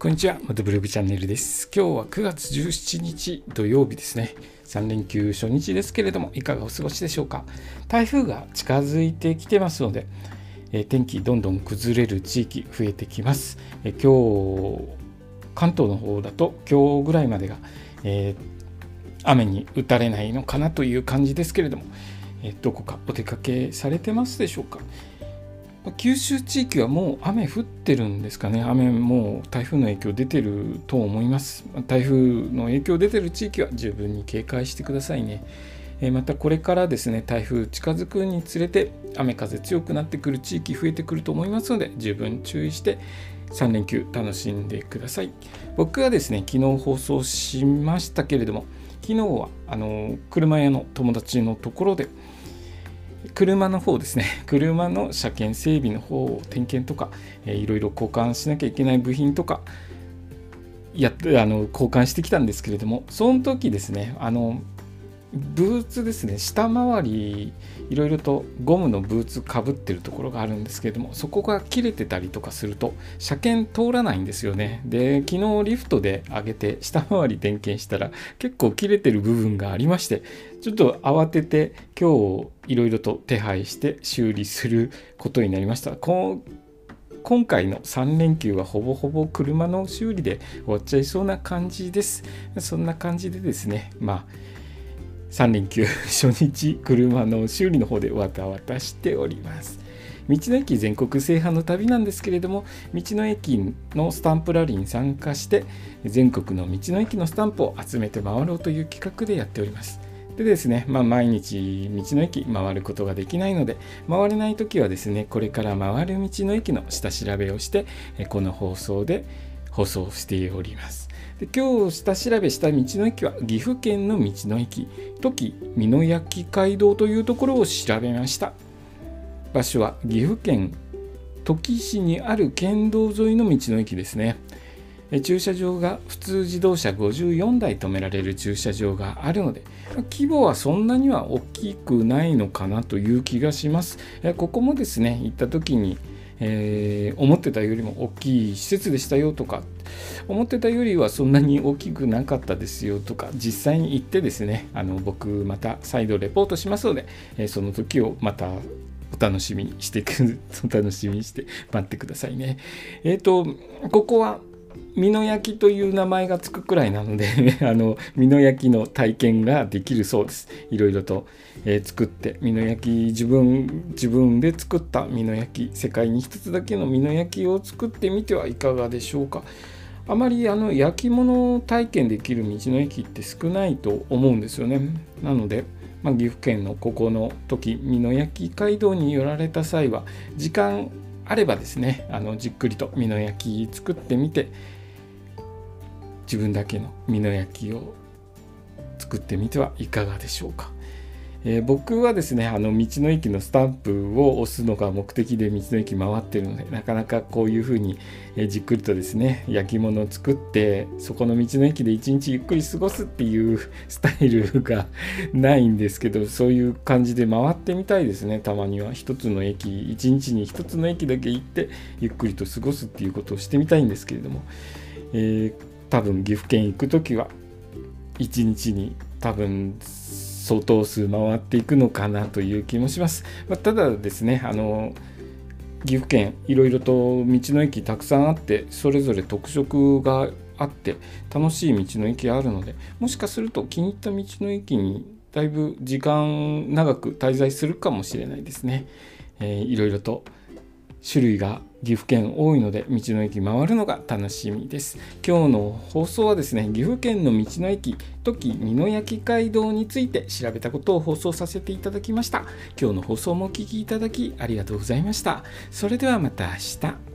こんにちは、元ブログチャンネルです。今日は9月17日土曜日ですね。3連休初日ですけれども、いかがお過ごしでしょうか。台風が近づいてきてますので、え天気どんどん崩れる地域増えてきます。え今日、関東の方だと今日ぐらいまでが、えー、雨に打たれないのかなという感じですけれども、えどこかお出かけされてますでしょうか。九州地域はもう雨降ってるんですかね、雨もう台風の影響出てると思います。台風の影響出てる地域は十分に警戒してくださいね。えまたこれからですね、台風近づくにつれて雨風強くなってくる地域増えてくると思いますので、十分注意して3連休楽しんでください。僕はですね、昨日放送しましたけれども、昨日はあの車屋の友達のところで、車の方ですね、車の車検整備の方を点検とか、えー、いろいろ交換しなきゃいけない部品とか、やってあの交換してきたんですけれども、その時ですね、あのブーツですね。下回りいろいろとゴムのブーツかぶってるところがあるんですけれどもそこが切れてたりとかすると車検通らないんですよね。で昨日リフトで上げて下回り点検したら結構切れてる部分がありましてちょっと慌てて今日いろいろと手配して修理することになりました。今回の3連休はほぼほぼ車の修理で終わっちゃいそうな感じです。そんな感じでですね。まあ3連休。初日車の修理の方でわたわたしております。道の駅全国制覇の旅なんですけれども道の駅のスタンプラリーに参加して全国の道の駅のスタンプを集めて回ろうという企画でやっております。でですね、まあ、毎日道の駅回ることができないので回れない時はですねこれから回る道の駅の下調べをしてこの放送で放送しております。で今日下調べした道の駅は岐阜県の道の駅。土岐美濃焼街道というところを調べました。場所は岐阜県土岐市にある県道沿いの道の駅ですね。駐車場が普通自動車54台止められる駐車場があるので規模はそんなには大きくないのかなという気がします。ここもですね行った時にえー、思ってたよりも大きい施設でしたよとか思ってたよりはそんなに大きくなかったですよとか実際に行ってですねあの僕また再度レポートしますので、えー、その時をまたお楽しみにしてく お楽しみにして待ってくださいね。えっ、ー、とここは美濃焼という名前がつくくらいなので あの美濃焼の体験ができるそうです。いろいろと、えー、作って美濃焼自分自分で作った美濃焼世界に一つだけの美濃焼を作ってみてはいかがでしょうか。あまりあの焼き物体験できる道の駅って少ないと思うんですよね。なのでまあ、岐阜県のここの時美濃焼街道に寄られた際は時間あればですねあのじっくりと美濃焼き作ってみて自分だけの美濃焼きを作ってみてはいかがでしょうか。えー、僕はですねあの道の駅のスタンプを押すのが目的で道の駅回ってるのでなかなかこういうふうに、えー、じっくりとですね焼き物を作ってそこの道の駅で一日ゆっくり過ごすっていう スタイルがないんですけどそういう感じで回ってみたいですねたまには。一つの駅一日に一つの駅だけ行ってゆっくりと過ごすっていうことをしてみたいんですけれども、えー多分岐阜県行く時は1日に多分相当数回っていくのかなという気もします。まあ、ただですねあの岐阜県いろいろと道の駅たくさんあってそれぞれ特色があって楽しい道の駅あるのでもしかすると気に入った道の駅にだいぶ時間長く滞在するかもしれないですね。えー、いろいろと種類が岐阜県多いので道の駅回るのが楽しみです。今日の放送はですね岐阜県の道の駅時美濃焼街道について調べたことを放送させていただきました。今日の放送もお聴きいただきありがとうございました。それではまた明日。